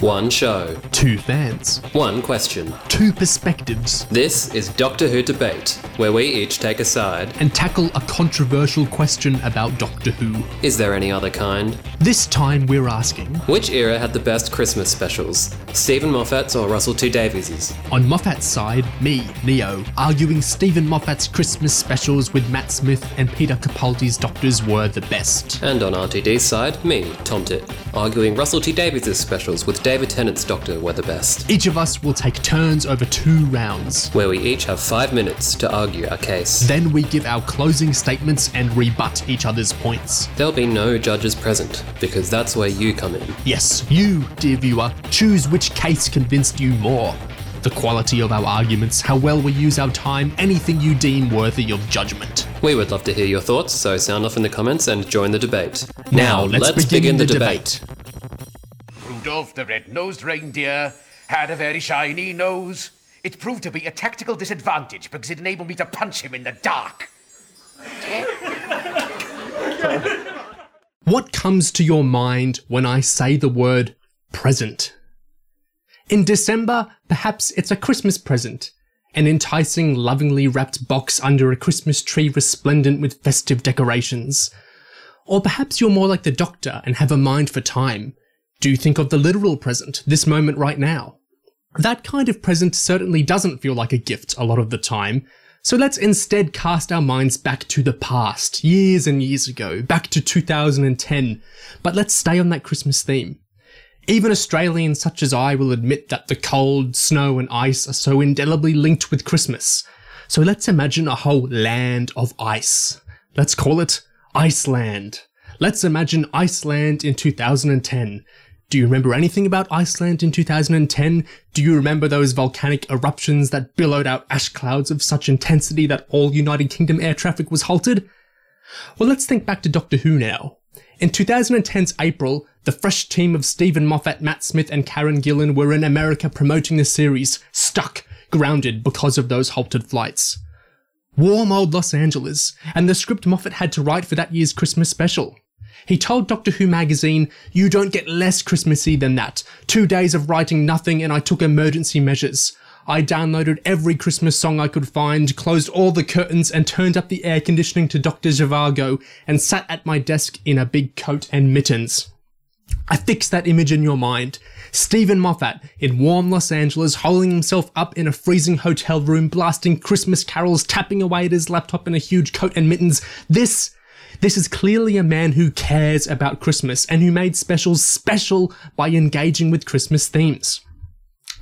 One show, Two fans, one question. two perspectives, This is Doctor Who Debate, where we each take a side. and tackle a controversial question about Doctor Who. Is there any other kind? This time we're asking Which era had the best Christmas specials? Steven Moffat's or Russell T Davies's? on Moffat's side, me, Neo, arguing Steven Moffat's Christmas specials with Matt Smith and Peter Capaldi's Doctors were the best. And on RTD's side, me, Tomtit, arguing Russell T Davies's specials with David Tennant's Doctor were the best. Each of us will take turns over two rounds. Where we each have five minutes to argue our case. Then we give our closing statements and rebut each other's points. There'll be no judges present, because that's where you come in. Yes, you, dear viewer, choose which case convinced you more. The quality of our arguments, how well we use our time, anything you deem worthy of judgment. We would love to hear your thoughts, so sound off in the comments and join the debate. Now, let's, begin, the, debate. Rudolph the red-nosed reindeer had a very shiny nose. It proved to be a tactical disadvantage because it enabled me to punch him in the dark. What comes to your mind when I say the word present? In December, perhaps it's a Christmas present. An enticing, lovingly wrapped box under a Christmas tree resplendent with festive decorations. Or perhaps you're more like the doctor and have a mind for time. Do think of the literal present, this moment right now? That kind of present certainly doesn't feel like a gift a lot of the time, so let's instead cast our minds back to the past, years and years ago, back to 2010, but let's stay on that Christmas theme. Even Australians such as I will admit that the cold, snow, and ice are so indelibly linked with Christmas. So let's imagine a whole land of ice. Let's call it Iceland. Let's imagine Iceland in 2010. Do you remember anything about Iceland in 2010? Do you remember those volcanic eruptions that billowed out ash clouds of such intensity that all United Kingdom air traffic was halted? Well, let's think back to Doctor Who now. In 2010's April, the fresh team of Steven Moffat, Matt Smith, and Karen Gillan were in America promoting the series, stuck, grounded because of those halted flights. Warm old Los Angeles, and the script Moffat had to write for that year's Christmas special. He told Doctor Who magazine, You don't get less Christmassy than that. Two days of writing nothing, and I took emergency measures. I downloaded every Christmas song I could find, closed all the curtains, and turned up the air conditioning to Dr. Zhivago, and sat at my desk in a big coat and mittens. I fixed that image in your mind. Steven Moffat in warm Los Angeles, holding himself up in a freezing hotel room, blasting Christmas carols, tapping away at his laptop in a huge coat and mittens. This, this is clearly a man who cares about Christmas and who made specials special by engaging with Christmas themes.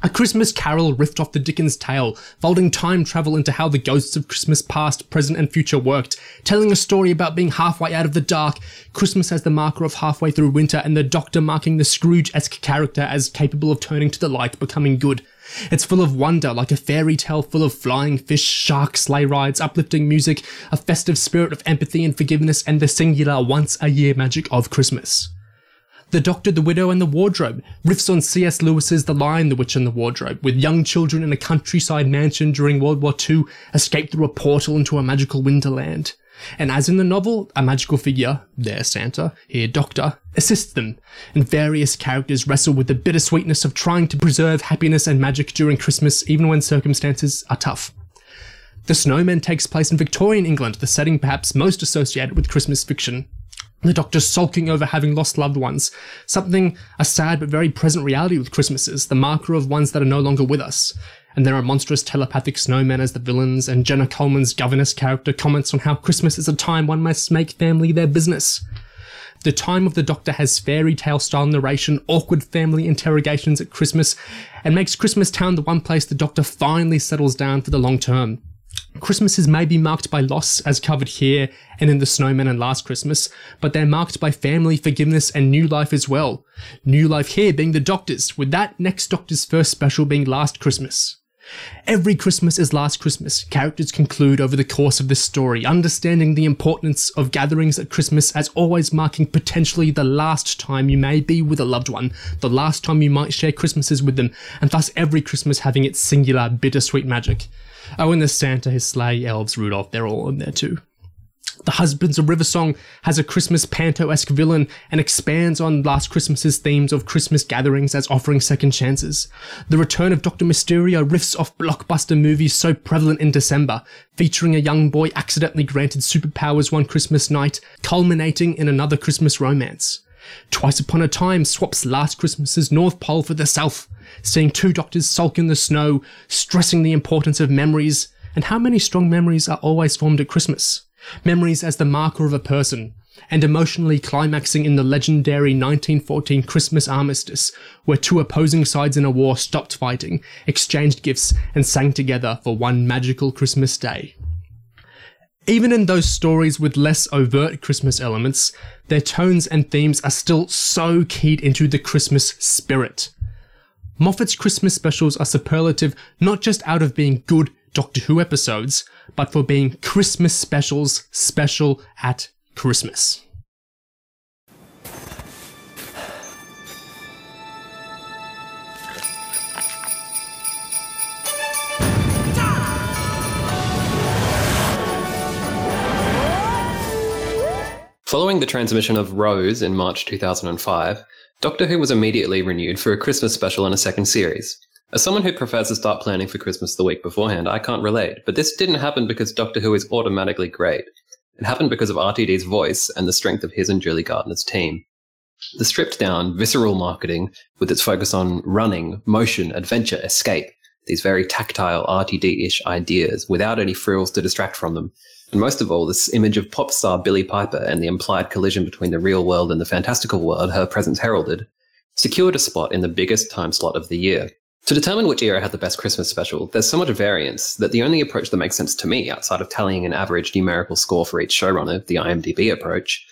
A Christmas Carol riffed off the Dickens tale, folding time travel into how the ghosts of Christmas past, present, and future worked, telling a story about being halfway out of the dark, Christmas as the marker of halfway through winter, and the Doctor marking the Scrooge-esque character as capable of turning to the light, becoming good. It's full of wonder, like a fairy tale full of flying fish, sharks, sleigh rides, uplifting music, a festive spirit of empathy and forgiveness, and the singular once a year magic of Christmas. The Doctor, the Widow, and the Wardrobe riffs on C.S. Lewis's The Lion, the Witch, and the Wardrobe, with young children in a countryside mansion during World War II escape through a portal into a magical winterland. And as in the novel, a magical figure, there Santa, here Doctor, assists them, and various characters wrestle with the bittersweetness of trying to preserve happiness and magic during Christmas even when circumstances are tough. The Snowman takes place in Victorian England, the setting perhaps most associated with Christmas fiction. The Doctor sulking over having lost loved ones, something a sad but very present reality with Christmases, the marker of ones that are no longer with us. And there are monstrous telepathic snowmen as the villains, and Jenna Coleman's governess character comments on how Christmas is a time one must make family their business. The time of the Doctor has fairy tale style narration, awkward family interrogations at Christmas, and makes Christmas Town the one place the Doctor finally settles down for the long term. Christmases may be marked by loss, as covered here and in The Snowman and Last Christmas, but they're marked by family, forgiveness, and new life as well. New life here being the Doctor's, with that next Doctor's first special being Last Christmas. Every Christmas is Last Christmas. Characters conclude over the course of this story, understanding the importance of gatherings at Christmas as always marking potentially the last time you may be with a loved one, the last time you might share Christmases with them, and thus every Christmas having its singular bittersweet magic. Oh, and the Santa, his sleigh, elves, Rudolph, they're all in there too. The Husbands of River Song has a Christmas panto-esque villain and expands on Last Christmas's themes of Christmas gatherings as offering second chances. The return of Dr. Mysterio riffs off blockbuster movies so prevalent in December, featuring a young boy accidentally granted superpowers one Christmas night, culminating in another Christmas romance. Twice Upon a Time swaps Last Christmas's North Pole for the South, seeing two doctors sulk in the snow, stressing the importance of memories, and how many strong memories are always formed at Christmas memories as the marker of a person, and emotionally climaxing in the legendary 1914 Christmas armistice, where two opposing sides in a war stopped fighting, exchanged gifts, and sang together for one magical Christmas day. Even in those stories with less overt Christmas elements, their tones and themes are still so keyed into the Christmas spirit. Moffat's Christmas specials are superlative not just out of being good Doctor Who episodes, but for being Christmas specials special at Christmas. Following the transmission of Rose in March 2005, Doctor Who was immediately renewed for a Christmas special and a second series. As someone who prefers to start planning for Christmas the week beforehand, I can't relate, but this didn't happen because Doctor Who is automatically great. It happened because of RTD's voice and the strength of his and Julie Gardner's team. The stripped down, visceral marketing, with its focus on running, motion, adventure, escape, these very tactile RTD ish ideas without any frills to distract from them. And most of all, this image of pop star Billie Piper and the implied collision between the real world and the fantastical world her presence heralded secured a spot in the biggest time slot of the year. To determine which era had the best Christmas special, there's so much variance that the only approach that makes sense to me, outside of tallying an average numerical score for each showrunner, the IMDb approach,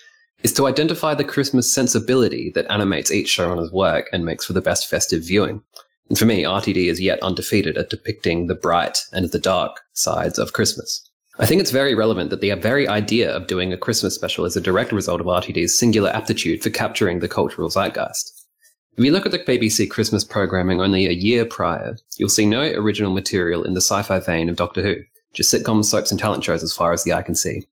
is to identify the Christmas sensibility that animates each showrunner's work and makes for the best festive viewing. And for me, RTD is yet undefeated at depicting the bright and the dark sides of Christmas. I think it's very relevant that the very idea of doing a Christmas special is a direct result of RTD's singular aptitude for capturing the cultural zeitgeist. If you look at the BBC Christmas programming only a year prior, you'll see no original material in the sci-fi vein of Doctor Who, just sitcoms, soaps, and talent shows as far as the eye can see.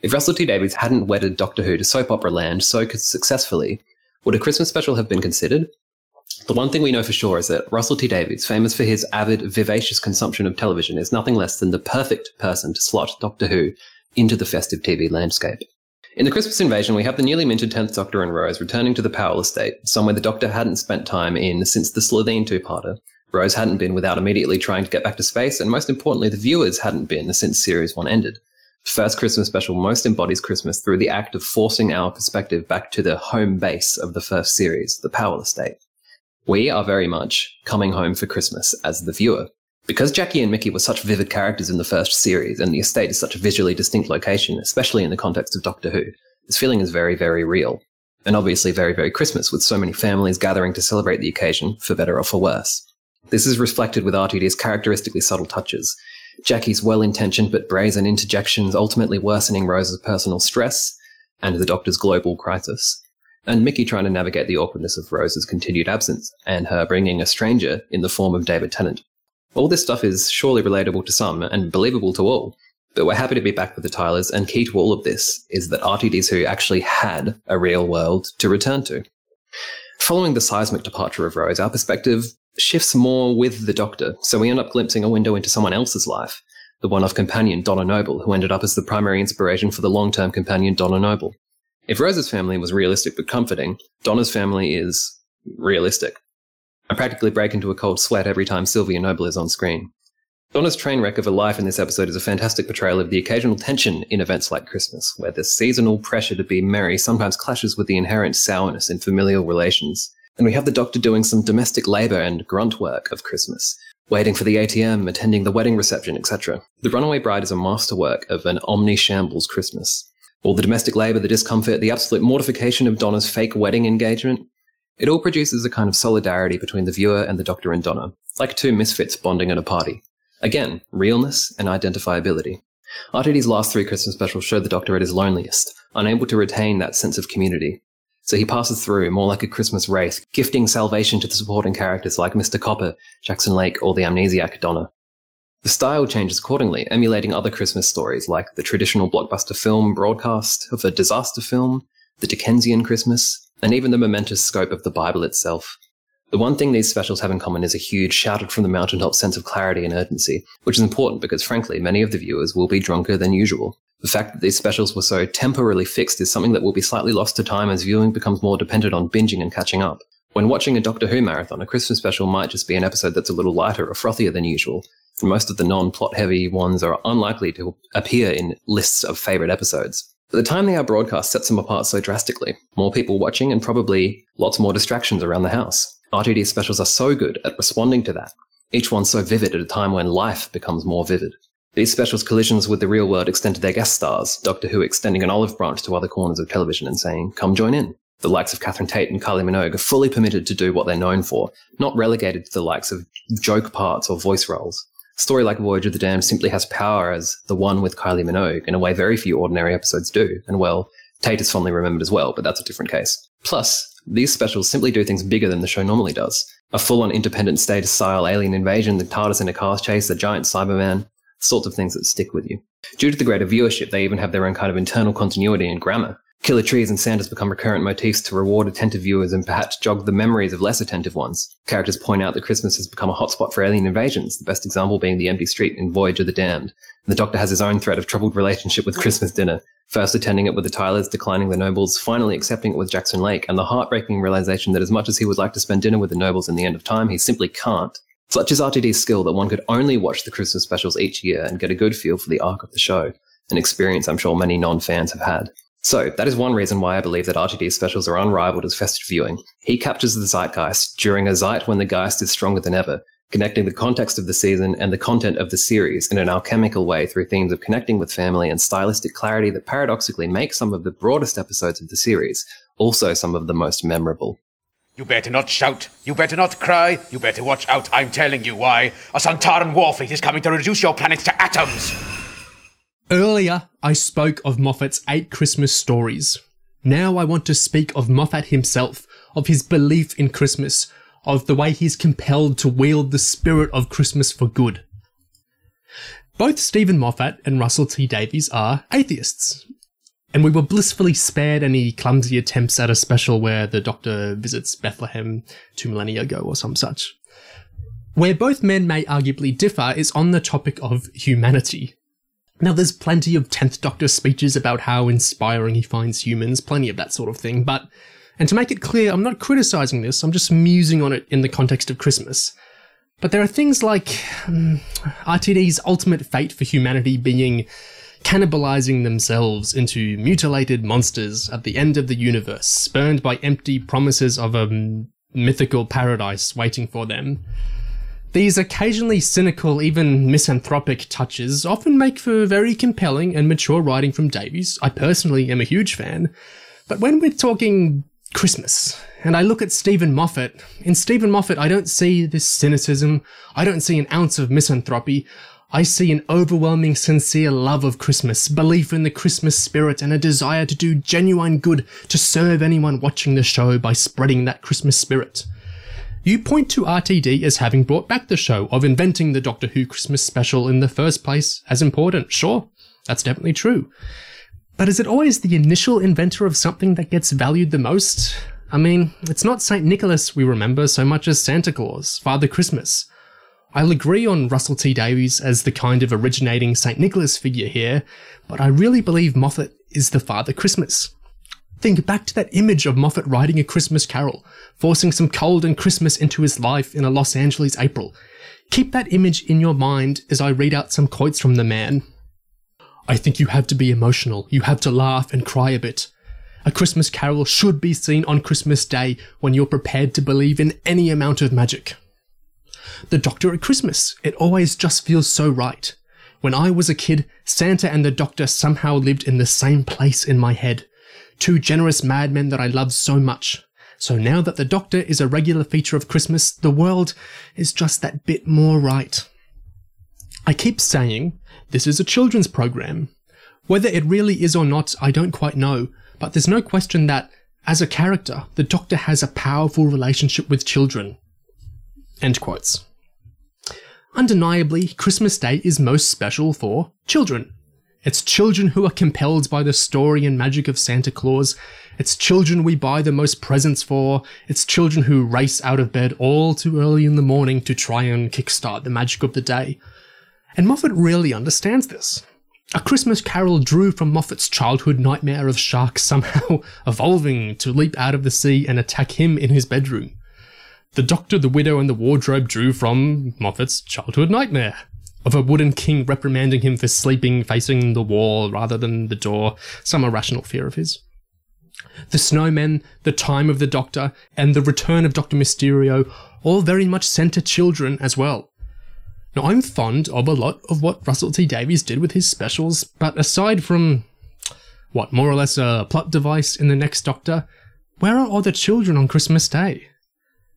If Russell T Davies hadn't wedded Doctor Who to soap opera land so successfully, would a Christmas special have been considered? The one thing we know for sure is that Russell T Davies, famous for his avid, vivacious consumption of television, is nothing less than the perfect person to slot Doctor Who into the festive TV landscape. In the Christmas invasion, we have the newly minted 10th Doctor and Rose returning to the Powell estate, somewhere the Doctor hadn't spent time in since the Slitheen two-parter. Rose hadn't been without immediately trying to get back to space, and most importantly, the viewers hadn't been since Series 1 ended. First Christmas special most embodies Christmas through the act of forcing our perspective back to the home base of the first series, the Powell estate. We are very much coming home for Christmas as the viewer. Because Jackie and Mickey were such vivid characters in the first series, and the estate is such a visually distinct location, especially in the context of Doctor Who, this feeling is very, very real. And obviously very, very Christmas, with so many families gathering to celebrate the occasion, for better or for worse. This is reflected with RTD's characteristically subtle touches. Jackie's well intentioned but brazen interjections ultimately worsening Rose's personal stress and the Doctor's global crisis. And Mickey trying to navigate the awkwardness of Rose's continued absence, and her bringing a stranger in the form of David Tennant. All this stuff is surely relatable to some and believable to all, but we're happy to be back with the Tylers, and key to all of this is that RTD's Who actually had a real world to return to. Following the seismic departure of Rose, our perspective shifts more with the Doctor, so we end up glimpsing a window into someone else's life, the one of companion Donna Noble, who ended up as the primary inspiration for the long term companion Donna Noble. If Rose's family was realistic but comforting, Donna's family is realistic. I practically break into a cold sweat every time Sylvia Noble is on screen. Donna's train wreck of a life in this episode is a fantastic portrayal of the occasional tension in events like Christmas, where the seasonal pressure to be merry sometimes clashes with the inherent sourness in familial relations. And we have the doctor doing some domestic labour and grunt work of Christmas, waiting for the ATM, attending the wedding reception, etc. The Runaway Bride is a masterwork of an omni shambles Christmas. All the domestic labour, the discomfort, the absolute mortification of Donna's fake wedding engagement, it all produces a kind of solidarity between the viewer and the Doctor and Donna, like two misfits bonding at a party. Again, realness and identifiability. RTD's last three Christmas specials show the Doctor at his loneliest, unable to retain that sense of community. So he passes through more like a Christmas wraith, gifting salvation to the supporting characters like Mr. Copper, Jackson Lake, or the amnesiac Donna. The style changes accordingly, emulating other Christmas stories like the traditional blockbuster film broadcast of a disaster film, the Dickensian Christmas, and even the momentous scope of the Bible itself. The one thing these specials have in common is a huge shouted from the mountaintop sense of clarity and urgency, which is important because frankly, many of the viewers will be drunker than usual. The fact that these specials were so temporarily fixed is something that will be slightly lost to time as viewing becomes more dependent on binging and catching up. When watching a Doctor Who marathon, a Christmas special might just be an episode that's a little lighter or frothier than usual, and most of the non-plot heavy ones are unlikely to appear in lists of favourite episodes. The time they are broadcast sets them apart so drastically. More people watching and probably lots more distractions around the house. RTD specials are so good at responding to that. Each one so vivid at a time when life becomes more vivid. These specials' collisions with the real world extend to their guest stars, Doctor Who extending an olive branch to other corners of television and saying, come join in. The likes of Catherine Tate and Kylie Minogue are fully permitted to do what they're known for, not relegated to the likes of joke parts or voice roles. Story like Voyage of the Damned simply has power as the one with Kylie Minogue in a way very few ordinary episodes do, and well, Tate is fondly remembered as well, but that's a different case. Plus, these specials simply do things bigger than the show normally does. A full-on Independence Day style alien invasion, the TARDIS in a car chase, the giant Cyberman, sorts of things that stick with you. Due to the greater viewership, they even have their own kind of internal continuity and grammar. Killer trees and Santas become recurrent motifs to reward attentive viewers and perhaps jog the memories of less attentive ones. Characters point out that Christmas has become a hotspot for alien invasions, the best example being the empty street in Voyage of the Damned. And the Doctor has his own thread of troubled relationship with Christmas dinner, first attending it with the Tylers, declining the Nobles, finally accepting it with Jackson Lake, and the heartbreaking realization that as much as he would like to spend dinner with the Nobles in the end of time, he simply can't. Such is RTD's skill that one could only watch the Christmas specials each year and get a good feel for the arc of the show, an experience I'm sure many non-fans have had. So, that is one reason why I believe that RTD's specials are unrivaled as festive viewing. He captures the zeitgeist during a zeit when the geist is stronger than ever, connecting the context of the season and the content of the series in an alchemical way through themes of connecting with family and stylistic clarity that paradoxically make some of the broadest episodes of the series also some of the most memorable. You better not shout. You better not cry. You better watch out. I'm telling you why. A Sontaran warfleet is coming to reduce your planet to atoms. Earlier, I spoke of Moffat's eight Christmas stories. Now I want to speak of Moffat himself, of his belief in Christmas, of the way he's compelled to wield the spirit of Christmas for good. Both Steven Moffat and Russell T Davies are atheists, and we were blissfully spared any clumsy attempts at a special where the Doctor visits Bethlehem two millennia ago or some such. Where both men may arguably differ is on the topic of humanity. Now, there's plenty of 10th Doctor speeches about how inspiring he finds humans, plenty of that sort of thing, but, and to make it clear, I'm not criticizing this, I'm just musing on it in the context of Christmas. But there are things like um, RTD's ultimate fate for humanity being cannibalizing themselves into mutilated monsters at the end of the universe, spurned by empty promises of a mythical paradise waiting for them. These occasionally cynical, even misanthropic touches often make for very compelling and mature writing from Davies. I personally am a huge fan. But when we're talking Christmas, and I look at Steven Moffat, in Steven Moffat I don't see this cynicism, I don't see an ounce of misanthropy, I see an overwhelming sincere love of Christmas, belief in the Christmas spirit, and a desire to do genuine good to serve anyone watching the show by spreading that Christmas spirit. You point to RTD as having brought back the show, of inventing the Doctor Who Christmas special in the first place as important. Sure, that's definitely true. But is it always the initial inventor of something that gets valued the most? I mean, it's not St. Nicholas we remember so much as Santa Claus, Father Christmas. I'll agree on Russell T Davies as the kind of originating St. Nicholas figure here, but I really believe Moffat is the Father Christmas. Think back to that image of Moffat writing a Christmas carol, forcing some cold and Christmas into his life in a Los Angeles April. Keep that image in your mind as I read out some quotes from the man. I think you have to be emotional, you have to laugh and cry a bit. A Christmas carol should be seen on Christmas Day when you're prepared to believe in any amount of magic. The Doctor at Christmas. It always just feels so right. When I was a kid, Santa and the Doctor somehow lived in the same place in my head. Two generous madmen that I loved so much. So now that the Doctor is a regular feature of Christmas, the world is just that bit more right. I keep saying, this is a children's program. Whether it really is or not, I don't quite know, but there's no question that, as a character, the Doctor has a powerful relationship with children. End quotes. undeniably, Christmas Day is most special for children. It's children who are compelled by the story and magic of Santa Claus. It's children we buy the most presents for. It's children who race out of bed all too early in the morning to try and kickstart the magic of the day. And Moffat really understands this. A Christmas Carol drew from Moffat's childhood nightmare of sharks somehow evolving to leap out of the sea and attack him in his bedroom. The Doctor, the Widow, and the Wardrobe drew from Moffat's childhood nightmare of a wooden king reprimanding him for sleeping facing the wall rather than the door, some irrational fear of his. The Snowmen, The Time of the Doctor, and The Return of Dr. Mysterio all very much centre children as well. Now, I'm fond of a lot of what Russell T Davies did with his specials, but aside from, what, more or less a plot device in The Next Doctor, where are all the children on Christmas Day?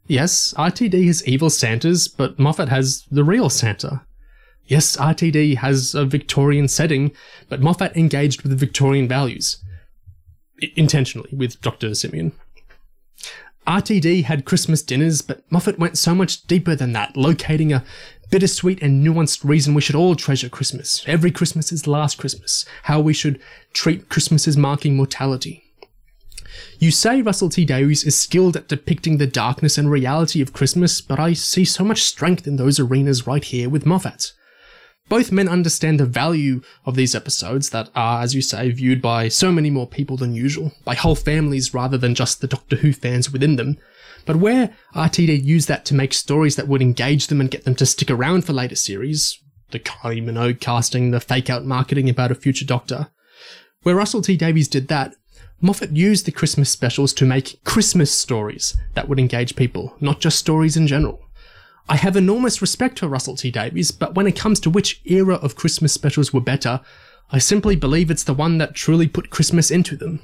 Yes, RTD has evil Santas, but Moffat has the real Santa. Yes, RTD has a Victorian setting, but Moffat engaged with Victorian values. I- intentionally, with Dr. Simeon. RTD had Christmas dinners, but Moffat went so much deeper than that, locating a bittersweet and nuanced reason we should all treasure Christmas. Every Christmas is last Christmas. How we should treat Christmas as marking mortality. You say Russell T Davies is skilled at depicting the darkness and reality of Christmas, but I see so much strength in those arenas right here with Moffat. Both men understand the value of these episodes that are, as you say, viewed by so many more people than usual, by whole families rather than just the Doctor Who fans within them. But where RTD used that to make stories that would engage them and get them to stick around for later series, the Kylie Minogue casting, the fake out marketing about a future Doctor, where Russell T Davies did that, Moffat used the Christmas specials to make Christmas stories that would engage people, not just stories in general. I have enormous respect for Russell T Davies, but when it comes to which era of Christmas specials were better, I simply believe it's the one that truly put Christmas into them.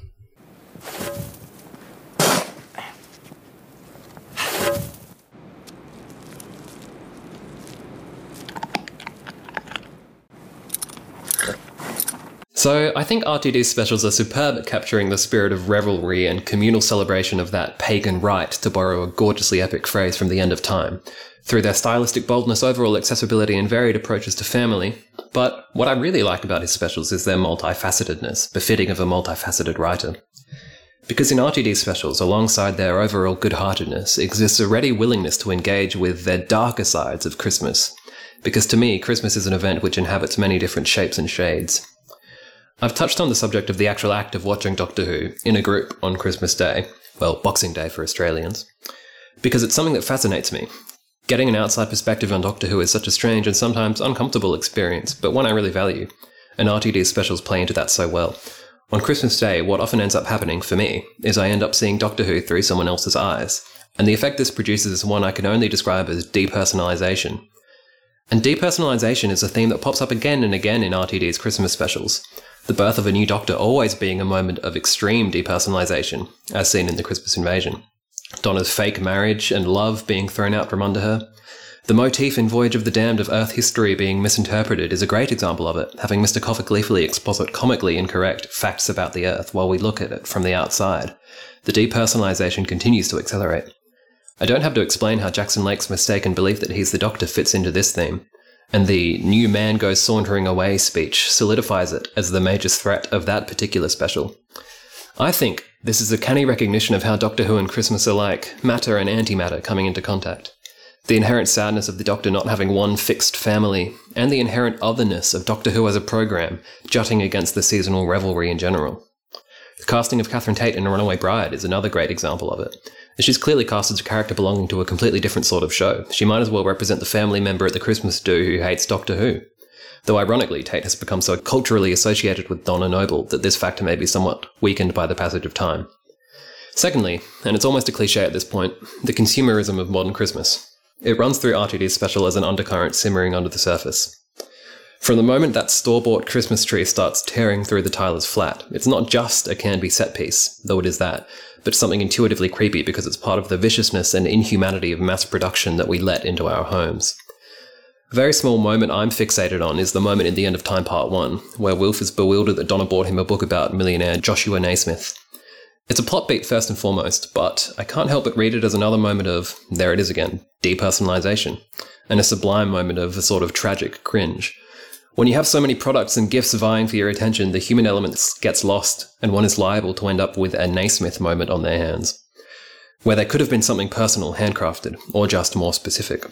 So, I think RTD's specials are superb at capturing the spirit of revelry and communal celebration of that pagan rite, to borrow a gorgeously epic phrase from the end of time, through their stylistic boldness, overall accessibility, and varied approaches to family. But what I really like about his specials is their multifacetedness, befitting of a multifaceted writer. Because in RTD specials, alongside their overall good heartedness, exists a ready willingness to engage with their darker sides of Christmas. Because to me, Christmas is an event which inhabits many different shapes and shades. I've touched on the subject of the actual act of watching Doctor Who in a group on Christmas Day, well, Boxing Day for Australians, because it's something that fascinates me. Getting an outside perspective on Doctor Who is such a strange and sometimes uncomfortable experience, but one I really value, and RTD's specials play into that so well. On Christmas Day, what often ends up happening for me is I end up seeing Doctor Who through someone else's eyes, and the effect this produces is one I can only describe as depersonalization. And depersonalization is a theme that pops up again and again in RTD's Christmas specials, the birth of a new Doctor always being a moment of extreme depersonalization, as seen in the Christmas invasion. Donna's fake marriage and love being thrown out from under her. The motif in Voyage of the Damned of Earth history being misinterpreted is a great example of it, having Mr. Copper gleefully exposit comically incorrect facts about the Earth while we look at it from the outside. The depersonalization continues to accelerate. I don't have to explain how Jackson Lake's mistaken belief that he's the Doctor fits into this theme and the new man goes sauntering away speech solidifies it as the major threat of that particular special. I think this is a canny recognition of how Doctor Who and Christmas are matter and antimatter coming into contact. The inherent sadness of the Doctor not having one fixed family, and the inherent otherness of Doctor Who as a program, jutting against the seasonal revelry in general. The casting of Catherine Tate in A Runaway Bride is another great example of it. She's clearly cast as a character belonging to a completely different sort of show. She might as well represent the family member at the Christmas do who hates Doctor Who. Though ironically, Tate has become so culturally associated with Donna Noble that this factor may be somewhat weakened by the passage of time. Secondly, and it's almost a cliche at this point, the consumerism of modern Christmas. It runs through RTD's special as an undercurrent simmering under the surface. From the moment that store bought Christmas tree starts tearing through the Tyler's flat, it's not just a can be set piece, though it is that, but something intuitively creepy because it's part of the viciousness and inhumanity of mass production that we let into our homes. A very small moment I'm fixated on is the moment in the end of Time Part 1, where Wilf is bewildered that Donna bought him a book about millionaire Joshua Naismith. It's a plot beat first and foremost, but I can't help but read it as another moment of, there it is again, depersonalization and a sublime moment of a sort of tragic cringe. When you have so many products and gifts vying for your attention, the human element gets lost, and one is liable to end up with a Naismith moment on their hands, where there could have been something personal, handcrafted, or just more specific.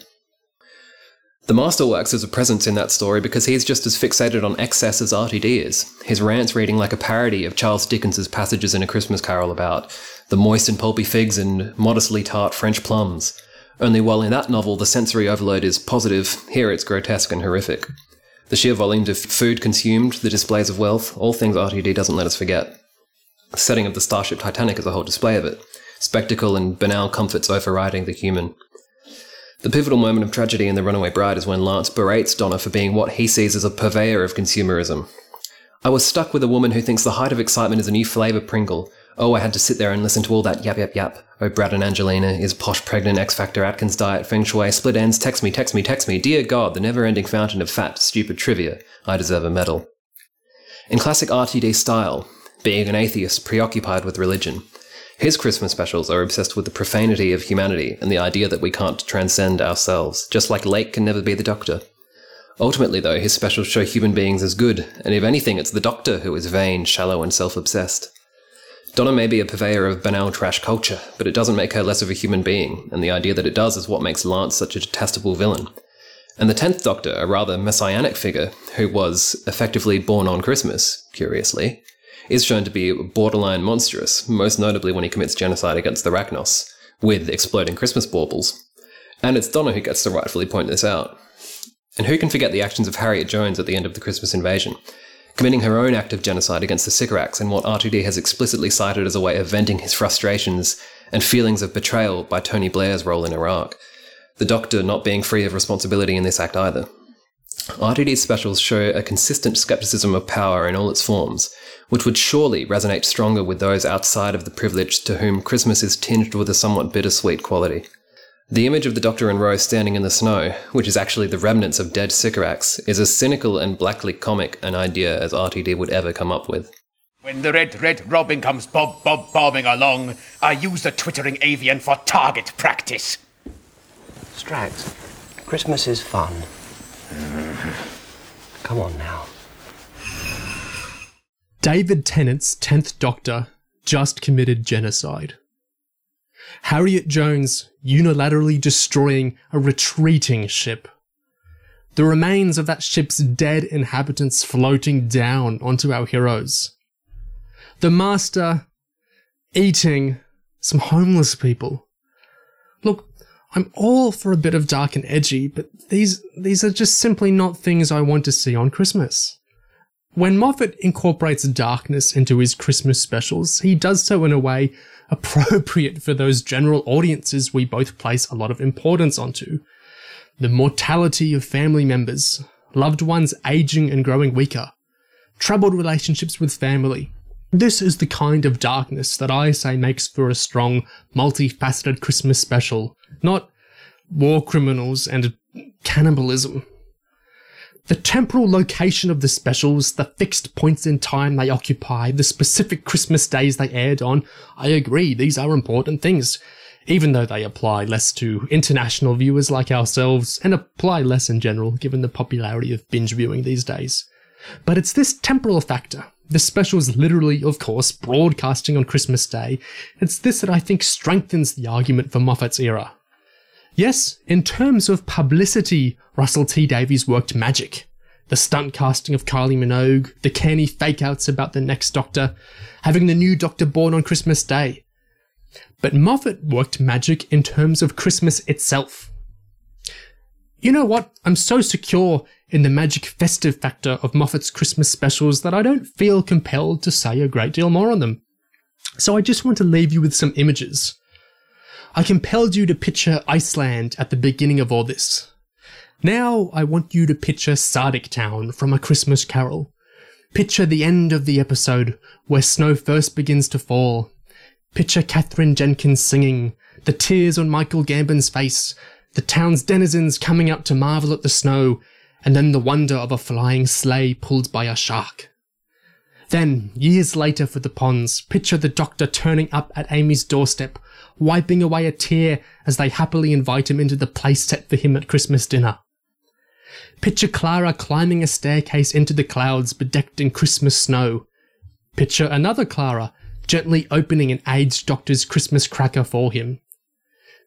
The Master works as a presence in that story because he's just as fixated on excess as RTD is. His rants reading like a parody of Charles Dickens's passages in A Christmas Carol about the moist and pulpy figs and modestly tart French plums. Only while in that novel the sensory overload is positive, here it's grotesque and horrific. The sheer volumes of food consumed, the displays of wealth, all things RTD doesn't let us forget. The setting of the Starship Titanic is a whole display of it. Spectacle and banal comforts overriding the human. The pivotal moment of tragedy in The Runaway Bride is when Lance berates Donna for being what he sees as a purveyor of consumerism. I was stuck with a woman who thinks the height of excitement is a new flavour Pringle. Oh, I had to sit there and listen to all that yap yap yap. Oh, Brad and Angelina, is posh pregnant X Factor Atkins diet feng shui split ends text me text me text me. Dear God, the never ending fountain of fat, stupid trivia. I deserve a medal. In classic RTD style, being an atheist preoccupied with religion, his Christmas specials are obsessed with the profanity of humanity and the idea that we can't transcend ourselves, just like Lake can never be the Doctor. Ultimately, though, his specials show human beings as good, and if anything, it's the Doctor who is vain, shallow, and self obsessed. Donna may be a purveyor of banal trash culture, but it doesn't make her less of a human being, and the idea that it does is what makes Lance such a detestable villain. And the Tenth Doctor, a rather messianic figure who was effectively born on Christmas, curiously, is shown to be borderline monstrous, most notably when he commits genocide against the Racnoss, with exploding Christmas baubles. And it's Donna who gets to rightfully point this out. And who can forget the actions of Harriet Jones at the end of the Christmas invasion, committing her own act of genocide against the Sycorax in what RTD has explicitly cited as a way of venting his frustrations and feelings of betrayal by Tony Blair's role in Iraq, the Doctor not being free of responsibility in this act either. RTD's specials show a consistent skepticism of power in all its forms, which would surely resonate stronger with those outside of the privileged to whom Christmas is tinged with a somewhat bittersweet quality. The image of the Doctor and Rose standing in the snow, which is actually the remnants of dead Sycorax, is as cynical and blackly comic an idea as RTD would ever come up with. When the red, red robin comes bob, bob, bobbing along, I use the twittering avian for target practice. Strax, Christmas is fun. Come on now. David Tennant's 10th Doctor just committed genocide. Harriet Jones unilaterally destroying a retreating ship. The remains of that ship's dead inhabitants floating down onto our heroes. The Master eating some homeless people. Look, I'm all for a bit of dark and edgy, but these these are just simply not things I want to see on Christmas. When Moffat incorporates darkness into his Christmas specials, he does so in a way appropriate for those general audiences we both place a lot of importance onto. The mortality of family members, loved ones aging and growing weaker, troubled relationships with family. This is the kind of darkness that I say makes for a strong, multifaceted Christmas special, not war criminals and cannibalism. The temporal location of the specials, the fixed points in time they occupy, the specific Christmas days they aired on, I agree, these are important things, even though they apply less to international viewers like ourselves and apply less in general given the popularity of binge viewing these days. But it's this temporal factor. The specials literally, of course, broadcasting on Christmas Day. It's this that I think strengthens the argument for Moffat's era. Yes, in terms of publicity, Russell T Davies worked magic. The stunt casting of Kylie Minogue, the canny fake-outs about the next Doctor, having the new Doctor born on Christmas Day. But Moffat worked magic in terms of Christmas itself. You know what? I'm so secure in the magic festive factor of Moffat's Christmas specials that I don't feel compelled to say a great deal more on them. So I just want to leave you with some images. I compelled you to picture Iceland at the beginning of all this. Now I want you to picture Sardicktown from A Christmas Carol. Picture the end of the episode where snow first begins to fall. Picture Katherine Jenkins singing, the tears on Michael Gambon's face, the town's denizens coming out to marvel at the snow, and then the wonder of a flying sleigh pulled by a shark. Then, years later for the ponds, picture the doctor turning up at Amy's doorstep, wiping away a tear as they happily invite him into the place set for him at Christmas dinner. Picture Clara climbing a staircase into the clouds bedecked in Christmas snow. Picture another Clara gently opening an aged doctor's Christmas cracker for him.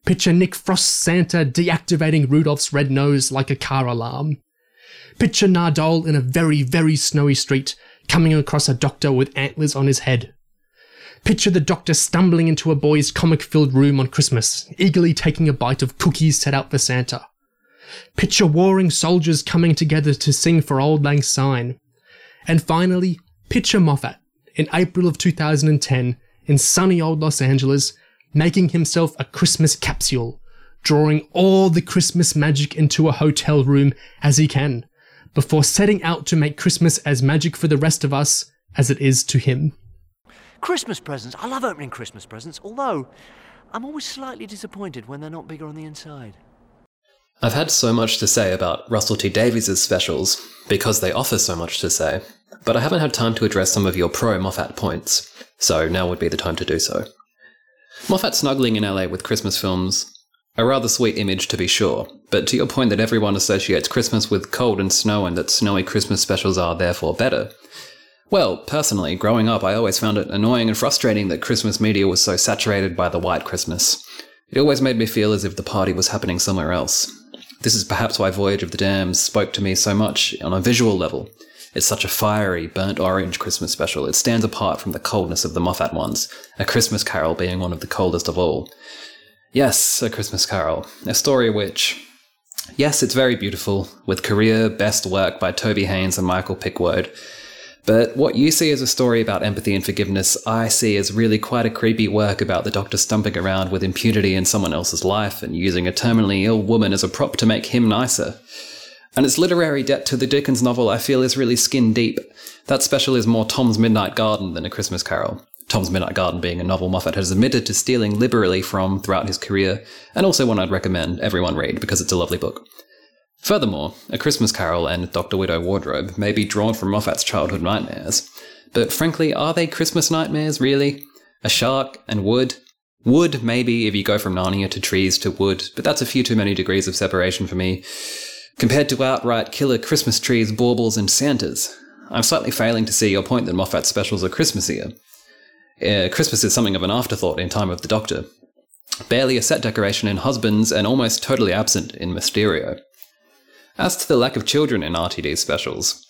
Picture Nick Frost's Santa deactivating Rudolph's red nose like a car alarm. Picture Nardole in a very, very snowy street coming across a doctor with antlers on his head. Picture the doctor stumbling into a boy's comic filled room on Christmas, eagerly taking a bite of cookies set out for Santa. Picture warring soldiers coming together to sing for Auld Lang Syne. And finally, picture Moffat in April of 2010 in sunny old Los Angeles, making himself a Christmas capsule, drawing all the Christmas magic into a hotel room as he can, before setting out to make Christmas as magic for the rest of us as it is to him. Christmas presents. I love opening Christmas presents, although I'm always slightly disappointed when they're not bigger on the inside. I've had so much to say about Russell T Davies' specials because they offer so much to say, but I haven't had time to address some of your pro Moffat points, so now would be the time to do so. Moffat snuggling in LA with Christmas films, a rather sweet image to be sure, but to your point that everyone associates Christmas with cold and snow and that snowy Christmas specials are therefore better. Well, personally, growing up, I always found it annoying and frustrating that Christmas media was so saturated by the white Christmas. It always made me feel as if the party was happening somewhere else. This is perhaps why Voyage of the Damned spoke to me so much on a visual level. It's such a fiery, burnt orange Christmas special. It stands apart from the coldness of the Moffat ones, A Christmas Carol being one of the coldest of all. Yes, A Christmas Carol, a story which, yes, it's very beautiful, with career best work by Toby Haynes and Michael Pickwoad, but what you see as a story about empathy and forgiveness, I see as really quite a creepy work about the doctor stumping around with impunity in someone else's life and using a terminally ill woman as a prop to make him nicer. And its literary debt to the Dickens novel, I feel, is really skin deep. That special is more Tom's Midnight Garden than A Christmas Carol. Tom's Midnight Garden being a novel Moffat has admitted to stealing liberally from throughout his career, and also one I'd recommend everyone read because it's a lovely book. Furthermore, A Christmas Carol and Dr. Widow Wardrobe may be drawn from Moffat's childhood nightmares. But frankly, are they Christmas nightmares, really? A shark and wood? Wood, maybe, if you go from Narnia to trees to wood, but that's a few too many degrees of separation for me. Compared to outright killer Christmas trees, baubles, and Santas. I'm slightly failing to see your point that Moffat's specials are Christmassier. Uh, Christmas is something of an afterthought in Time of the Doctor. Barely a set decoration in Husbands, and almost totally absent in Mysterio. As to the lack of children in RTD specials,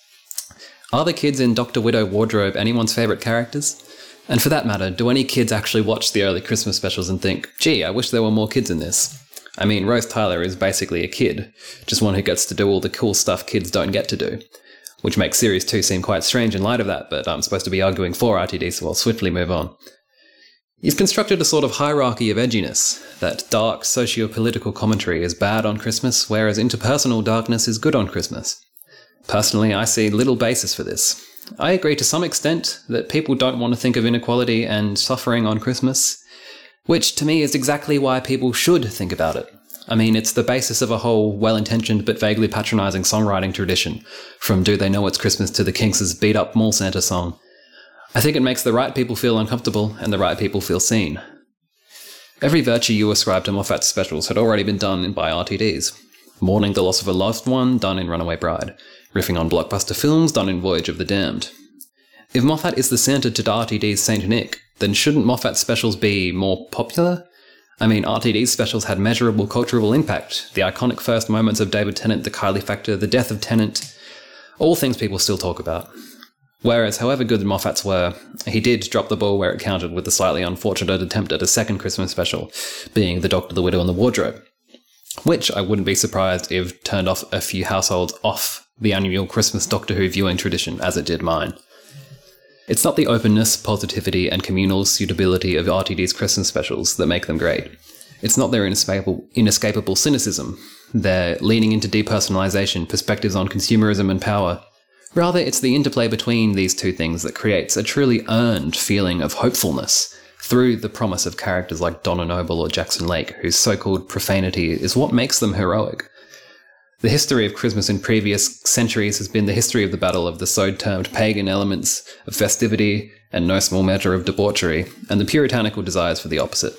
are the kids in Dr. Widow Wardrobe anyone's favourite characters? And for that matter, do any kids actually watch the early Christmas specials and think, gee, I wish there were more kids in this? I mean, Rose Tyler is basically a kid, just one who gets to do all the cool stuff kids don't get to do. Which makes Series 2 seem quite strange in light of that, but I'm supposed to be arguing for RTD, so I'll swiftly move on. You've constructed a sort of hierarchy of edginess, that dark socio political commentary is bad on Christmas, whereas interpersonal darkness is good on Christmas. Personally, I see little basis for this. I agree to some extent that people don't want to think of inequality and suffering on Christmas, which to me is exactly why people should think about it. I mean, it's the basis of a whole well intentioned but vaguely patronizing songwriting tradition, from Do They Know It's Christmas to the Kinks' beat up Mall Santa song. I think it makes the right people feel uncomfortable and the right people feel seen. Every virtue you ascribe to Moffat's specials had already been done by RTDs. Mourning the loss of a loved one, done in Runaway Bride. Riffing on blockbuster films, done in Voyage of the Damned. If Moffat is the Santa to RTD's Saint Nick, then shouldn't Moffat's specials be more popular? I mean, RTD's specials had measurable cultural impact. The iconic first moments of David Tennant, the Kylie factor, the death of Tennant, all things people still talk about. Whereas, however good the Moffats were, he did drop the ball where it counted with the slightly unfortunate attempt at a second Christmas special, being The Doctor, the Widow, and the Wardrobe. Which I wouldn't be surprised if turned off a few households off the annual Christmas Doctor Who viewing tradition, as it did mine. It's not the openness, positivity, and communal suitability of RTD's Christmas specials that make them great. It's not their inescapable, inescapable cynicism, their leaning into depersonalization, perspectives on consumerism and power, Rather, it's the interplay between these two things that creates a truly earned feeling of hopefulness through the promise of characters like Donna Noble or Jackson Lake, whose so called profanity is what makes them heroic. The history of Christmas in previous centuries has been the history of the battle of the so termed pagan elements of festivity and no small measure of debauchery, and the puritanical desires for the opposite.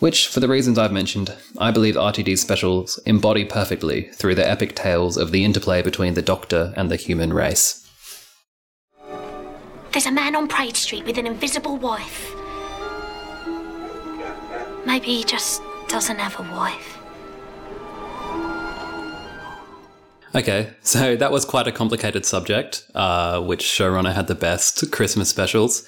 Which, for the reasons I've mentioned, I believe RTD's specials embody perfectly through their epic tales of the interplay between the Doctor and the human race. There's a man on Praed Street with an invisible wife. Maybe he just doesn't have a wife. Okay, so that was quite a complicated subject, uh, which showrunner had the best Christmas specials,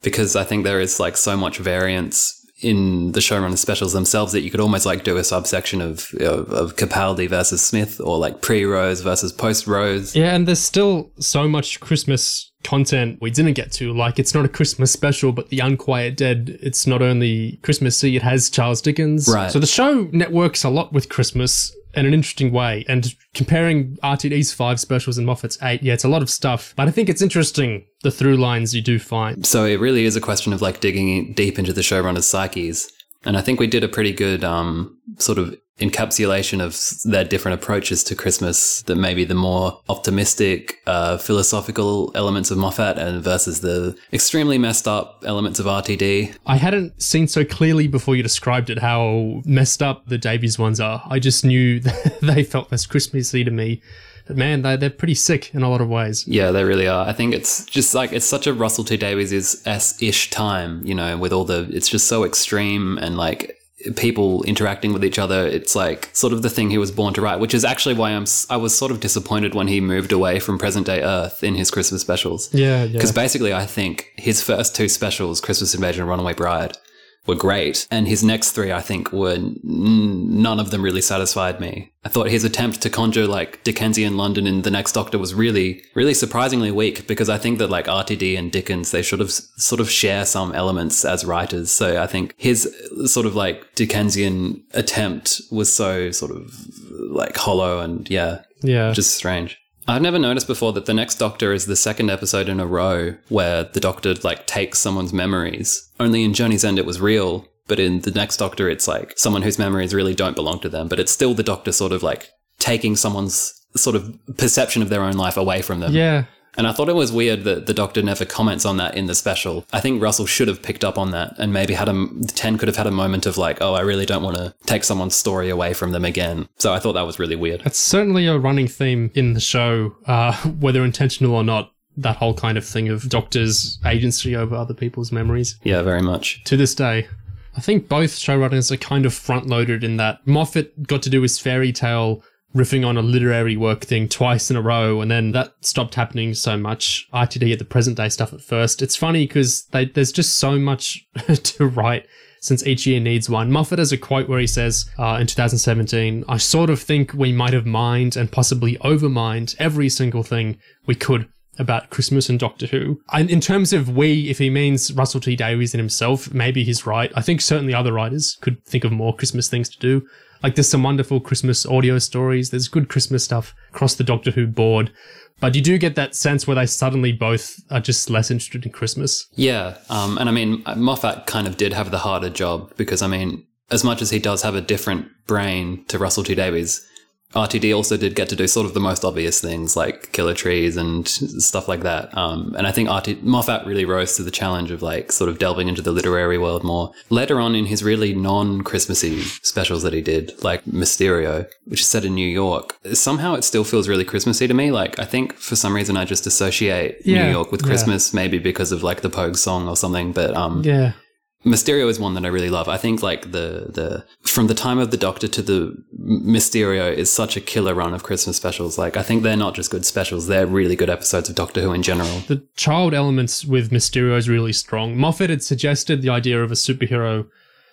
because I think there is like so much variance in the showrunner specials themselves that you could almost like do a subsection of of, of Capaldi versus Smith, or like pre Rose versus post Rose. Yeah, and there's still so much Christmas content we didn't get to. Like, it's not a Christmas special, but The Unquiet Dead, it's not only Christmassy, it has Charles Dickens. Right. So the show networks a lot with Christmas in an interesting way. And comparing RTD's five specials and Moffat's eight, yeah, it's a lot of stuff. But I think it's interesting the through lines you do find. So it really is a question of like digging deep into the showrunner's psyches. And I think we did a pretty good um, sort of encapsulation of their different approaches to Christmas. That maybe the more optimistic, uh, philosophical elements of Moffat, and versus the extremely messed up elements of RTD. I hadn't seen so clearly before you described it how messed up the Davies ones are. I just knew they felt less Christmassy to me. But man, they, they're pretty sick in a lot of ways. Yeah, they really are. I think it's just like it's such a Russell T Davies is ish time, you know, with all the it's just so extreme and like people interacting with each other. It's like sort of the thing he was born to write, which is actually why I'm I was sort of disappointed when he moved away from present day Earth in his Christmas specials. Yeah, yeah. Because basically, I think his first two specials, Christmas Invasion and Runaway Bride, were great. And his next three, I think, were none of them really satisfied me. I thought his attempt to conjure like Dickensian London in The Next Doctor was really, really surprisingly weak because I think that like RTD and Dickens, they should have sort of share some elements as writers. So I think his sort of like Dickensian attempt was so sort of like hollow and yeah, Yeah. just strange. I've never noticed before that the next Doctor is the second episode in a row where the Doctor like takes someone's memories. Only in Journey's End it was real, but in the next Doctor it's like someone whose memories really don't belong to them. But it's still the Doctor sort of like taking someone's sort of perception of their own life away from them. yeah. And I thought it was weird that the Doctor never comments on that in the special. I think Russell should have picked up on that and maybe had a ten could have had a moment of like, oh, I really don't want to take someone's story away from them again. So I thought that was really weird. It's certainly a running theme in the show, uh, whether intentional or not. That whole kind of thing of doctors' agency over other people's memories. Yeah, very much. To this day, I think both showrunners are kind of front loaded in that Moffat got to do his fairy tale riffing on a literary work thing twice in a row, and then that stopped happening so much. RTD had the present day stuff at first. It's funny because there's just so much to write since each year needs one. Moffat has a quote where he says uh, in 2017, I sort of think we might have mined and possibly overmined every single thing we could about Christmas and Doctor Who. And in terms of we, if he means Russell T Davies and himself, maybe he's right. I think certainly other writers could think of more Christmas things to do. Like there's some wonderful Christmas audio stories. There's good Christmas stuff across the Doctor Who board. But you do get that sense where they suddenly both are just less interested in Christmas. Yeah, um, and I mean, Moffat kind of did have the harder job because, I mean, as much as he does have a different brain to Russell T Davies, RTD also did get to do sort of the most obvious things like killer trees and stuff like that. Um, and I think RT- Moffat really rose to the challenge of like sort of delving into the literary world more. Later on in his really non-Christmassy specials that he did, like Mysterio, which is set in New York, somehow it still feels really Christmassy to me. Like I think for some reason I just associate Yeah, New York with yeah. Christmas, maybe because of like the Pogue song or something. But um, Yeah. Mysterio is one that I really love. I think like the the from the time of the Doctor to the Mysterio is such a killer run of Christmas specials. Like I think they're not just good specials; they're really good episodes of Doctor Who in general. The child elements with Mysterio is really strong. Moffat had suggested the idea of a superhero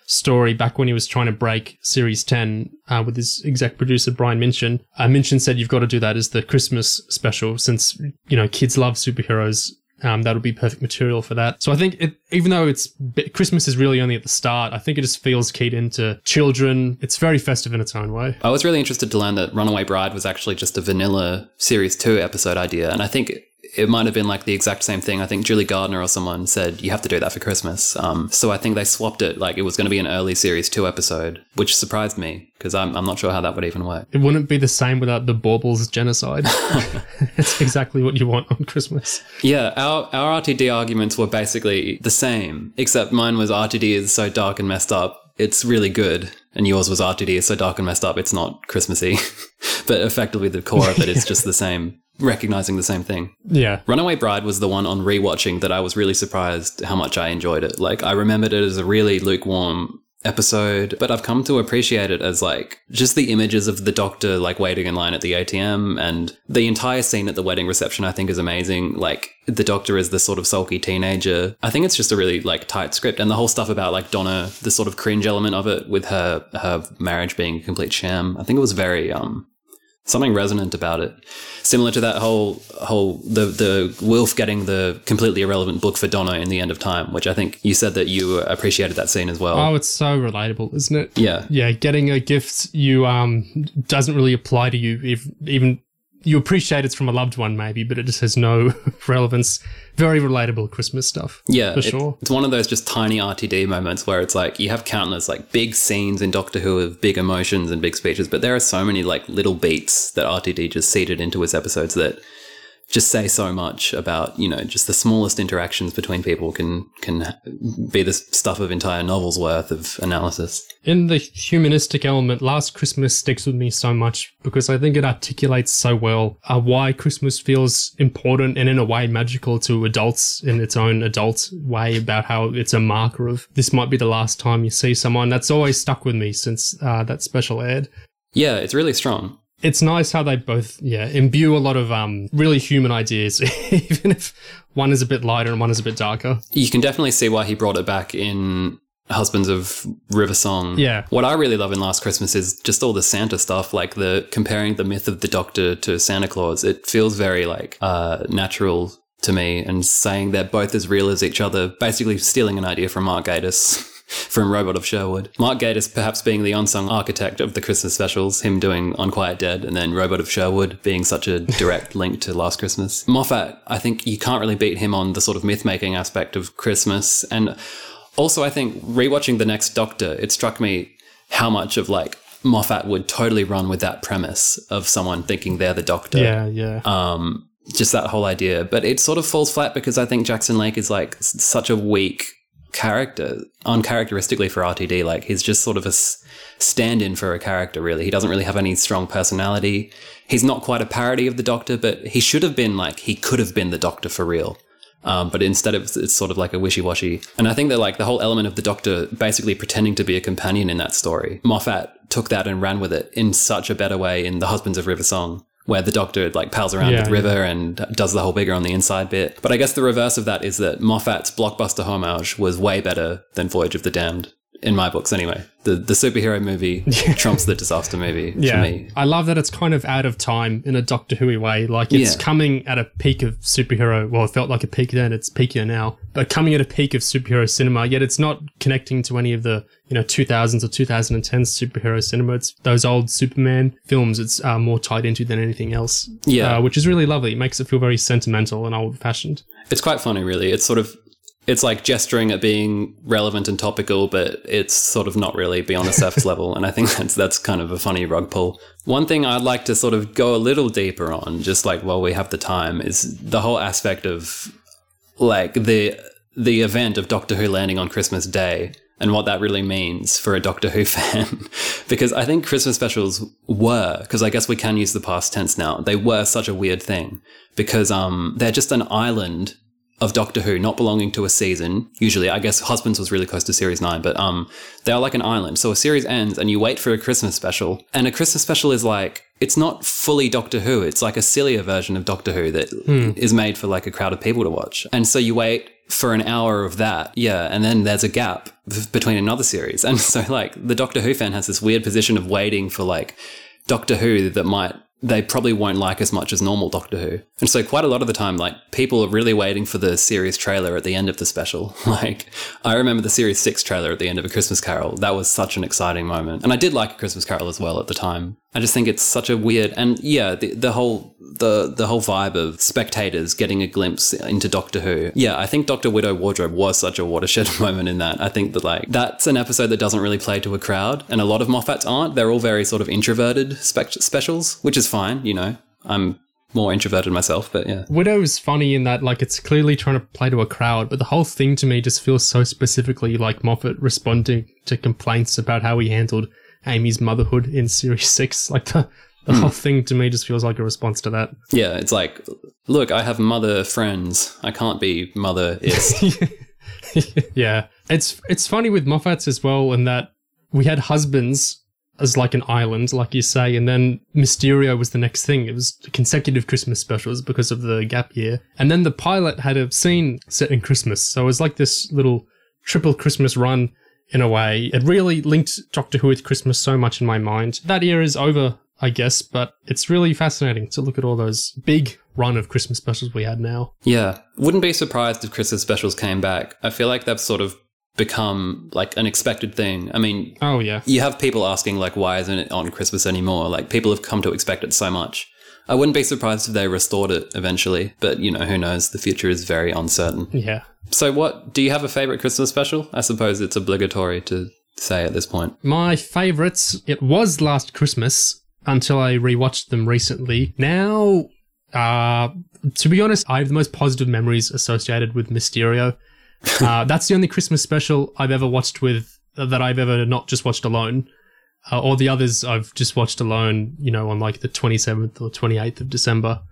story back when he was trying to break Series 10 uh, with his exec producer Brian Minchin. Uh, Minchin said you've got to do that as the Christmas special since, you know, kids love superheroes. Um, that'll be perfect material for that. So I think it, even though it's Christmas is really only at the start, I think it just feels keyed into children. It's very festive in its own way. I was really interested to learn that Runaway Bride was actually just a vanilla Series 2 episode idea. And I think it, might have been like the exact same thing. I think Julie Gardner or someone said, you have to do that for Christmas. Um, so I think they swapped it. Like it was going to be an early Series 2 episode, which surprised me because I'm, I'm not sure how that would even work. It wouldn't be the same without the Baubles genocide. it's exactly what you want on Christmas. Yeah, our, our RTD arguments were basically the same, except mine was RTD is so dark and messed up. it's really good. And yours was RTD, so dark and messed up. It's not Christmassy, but effectively the core of it is just the same, recognizing the same thing. Yeah. Runaway Bride was the one on rewatching that I was really surprised how much I enjoyed it. Like I remembered it as a really lukewarm episode, but I've come to appreciate it as like just the images of the doctor like waiting in line at the ATM and the entire scene at the wedding reception I think is amazing. Like the doctor is the sort of sulky teenager. I think it's just a really like tight script and the whole stuff about like Donna, the sort of cringe element of it with her her marriage being a complete sham. I think it was very um something resonant about it. Similar to that whole whole the the Wilf getting the completely irrelevant book for Donna in the end of time, which I think you said that you appreciated that scene as well. Oh, it's so relatable, isn't it? yeah. Yeah, getting a gift you um doesn't really apply to you if even you appreciate it's from a loved one maybe, but it just has no relevance. Very relatable Christmas stuff. Yeah, for it- sure. It's one of those just tiny RTD moments where it's like you have countless like big scenes in Doctor Who of big emotions and big speeches, but there are so many like little beats that RTD just seeded into his episodes that just say so much about you know just the smallest interactions between people can can be the stuff of entire novels worth of analysis. In the humanistic element, Last Christmas sticks with me so much because I think it articulates so well uh, why Christmas feels important and in a way magical to adults in its own adult way about how it's a marker of this might be the last time you see someone. That's always stuck with me since uh, that special aired. Yeah, it's really strong. It's nice how they both, yeah, imbue a lot of um, really human ideas, even if one is a bit lighter and one is a bit darker. You can definitely see why he brought it back in Husbands of River Song. Yeah. What I really love in Last Christmas is just all the Santa stuff, like the comparing the myth of the Doctor to Santa Claus. It feels very like uh, natural to me, and saying they're both as real as each other. Basically, stealing an idea from Mark Gatiss. From Robot of Sherwood. Mark Gatiss perhaps being the unsung architect of the Christmas specials, him doing Unquiet Dead, and then Robot of Sherwood being such a direct link to Last Christmas. Moffat, I think you can't really beat him on the sort of myth making aspect of Christmas. And also, I think rewatching The Next Doctor, it struck me how much of like Moffat would totally run with that premise of someone thinking they're the Doctor Yeah, yeah. um, just that whole idea. But it sort of falls flat because I think Jackson Lake is like s- such a weak character, uncharacteristically for RTD. Like he's just sort of a stand-in for a character. Really, he doesn't really have any strong personality. He's not quite a parody of the Doctor, but he should have been like he could have been the Doctor for real. Um, but instead it's, it's sort of like a wishy-washy. And I think that like the whole element of the Doctor basically pretending to be a companion in that story, Moffat took that and ran with it in such a better way in The Husbands of River Song, where the Doctor like pals around Yeah, with River and does the whole bigger on the inside bit. But I guess the reverse of that is that Moffat's blockbuster homage was way better than Voyage of the Damned. In my books, anyway, the the superhero movie trumps the disaster movie Yeah, for me. I love that it's kind of out of time in a Doctor Who way. Like it's Yeah. coming at a peak of superhero. Well, it felt like a peak then. It's peakier now, but coming at a peak of superhero cinema. Yet it's not connecting to any of the you know 2000s or 2010s superhero cinema. It's those old Superman films. It's uh, more tied into than anything else. Yeah. uh, which is really lovely. It makes it feel very sentimental and old fashioned. It's quite funny, really. It's sort of it's like gesturing at being relevant and topical, but it's sort of not really beyond the surface level. And I think that's that's kind of a funny rug pull. One thing I'd like to sort of go a little deeper on, just like while we have the time, is the whole aspect of like the the event of Doctor Who landing on Christmas Day and what that really means for a Doctor Who fan. because I think Christmas specials were, because I guess we can use the past tense now, they were such a weird thing because um they're just an island of Doctor Who, not belonging to a season. Usually, I guess Husbands was really close to series nine, but um, they are like an island. So a series ends, and you wait for a Christmas special, and a Christmas special is like it's not fully Doctor Who. It's like a sillier version of Doctor Who that is made for like a crowd of people to watch. And so you wait for an hour of that, yeah, and then there's a gap between another series, and so like the Doctor Who fan has this weird position of waiting for like Doctor Who that might they probably won't like as much as normal Doctor Who. And so quite a lot of the time, like people are really waiting for the series trailer at the end of the special. Like I remember the series six trailer at the end of A Christmas Carol. That was such an exciting moment. And I did like A Christmas Carol as well at the time. I just think it's such a weird and yeah, the, the whole the the whole vibe of spectators getting a glimpse into Doctor Who. Yeah, I think Doctor Widow Wardrobe was such a watershed moment in that. I think that like that's an episode that doesn't really play to a crowd, and a lot of Moffats aren't. They're all very sort of introverted spec- specials, which is fine. You know, I'm more introverted myself, but yeah. Widow is funny in that, like, it's clearly trying to play to a crowd, but the whole thing to me just feels so specifically like Moffat responding to complaints about how he handled Amy's motherhood in Series 6. Like, the, the hmm. whole thing to me just feels like a response to that. Yeah, it's like, look, I have mother friends. I can't be mother is. yeah. It's it's funny with Moffats as well in that we had husbands as like an island, like you say, and then Mysterio was the next thing. It was consecutive Christmas specials because of the gap year. And then the pilot had a scene set in Christmas. So it was like this little triple Christmas run in a way. It really linked Doctor Who with Christmas so much in my mind. That era is over, I guess, but it's really fascinating to look at all those big run of Christmas specials we had now. yeah. Wouldn't be surprised if Christmas specials came back. I feel like they've sort of become like an expected thing. I mean, Oh yeah. you have people asking like why isn't it on christmas anymore like people have come to expect it so much i wouldn't be surprised if they restored it eventually but you know who knows the future is very uncertain Yeah. so what do you have a favorite christmas special i suppose it's obligatory to say at this point My favorites, it was last Christmas until I rewatched them recently. Now, uh, to be honest, I have the most positive memories associated with Mysterio. Uh, that's the only Christmas special I've ever watched with, that I've ever not just watched alone. Uh, all the others I've just watched alone, you know, on like the 27th or 28th of December.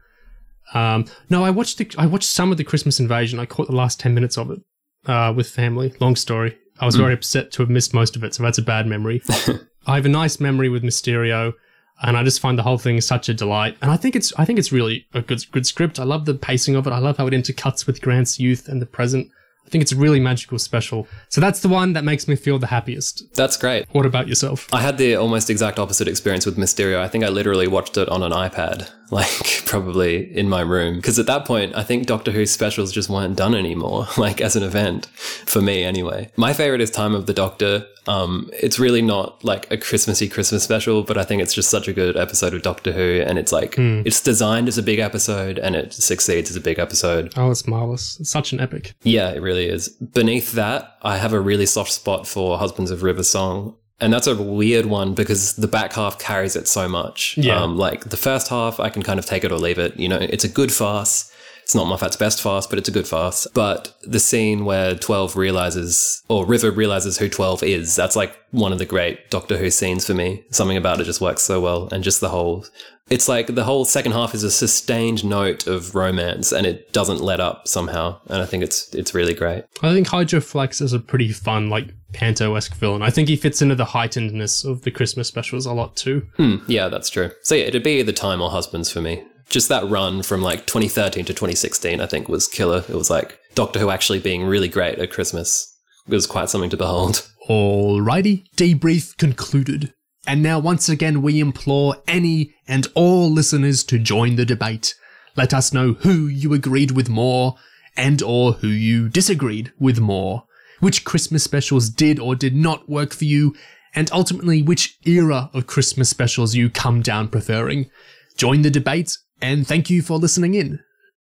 Um, no, I watched the, I watched some of the Christmas Invasion. I caught the last 10 minutes of it, uh, with family. Long story. I was very upset to have missed most of it, so that's a bad memory. I have a nice memory with Mysterio, and I just find the whole thing such a delight. And I think it's I think it's really a good good script. I love the pacing of it. I love how it intercuts with Grant's youth and the present. I think it's a really magical special. So that's the one that makes me feel the happiest. that's great What about yourself? I had the almost exact opposite experience with Mysterio. I think I literally watched it on an iPad, like probably in my room. Because at that point, I think Doctor Who specials just weren't done anymore, like as an event, for me anyway. My favorite is Time of the Doctor. Um, it's really not like a Christmassy Christmas special, but I think it's just such a good episode of Doctor Who. And it's like, it's designed as a big episode and it succeeds as a big episode. Oh, it's marvelous. It's such an epic. Yeah, it really is. Beneath that, I have a really soft spot for Husbands of River Song. And that's a weird one because the back half carries it so much. Yeah. Um, like the first half, I can kind of take it or leave it. You know, it's a good farce. It's not Moffat's best farce, but it's a good farce. But the scene where 12 realizes, or River realizes who 12 is, that's like one of the great Doctor Who scenes for me. Something about it just works so well. And just the whole, it's like the whole second half is a sustained note of romance and it doesn't let up somehow. And I think it's, it's really great. I think Hydroflax is a pretty fun, like Panto-esque villain. I think he fits into the heightenedness of the Christmas specials a lot too. Hmm, yeah, that's true. So yeah, it'd be either Time or Husbands for me. Just that run from like 2013 to 2016, I think was killer. It was like Doctor Who actually being really great at Christmas. It was quite something to behold. Alrighty, debrief concluded. And now, once again, we implore any and all listeners to join the debate. Let us know who you agreed with more and or who you disagreed with more. Which Christmas specials did or did not work for you, and ultimately which era of Christmas specials you come down preferring. Join the debate, and thank you for listening in.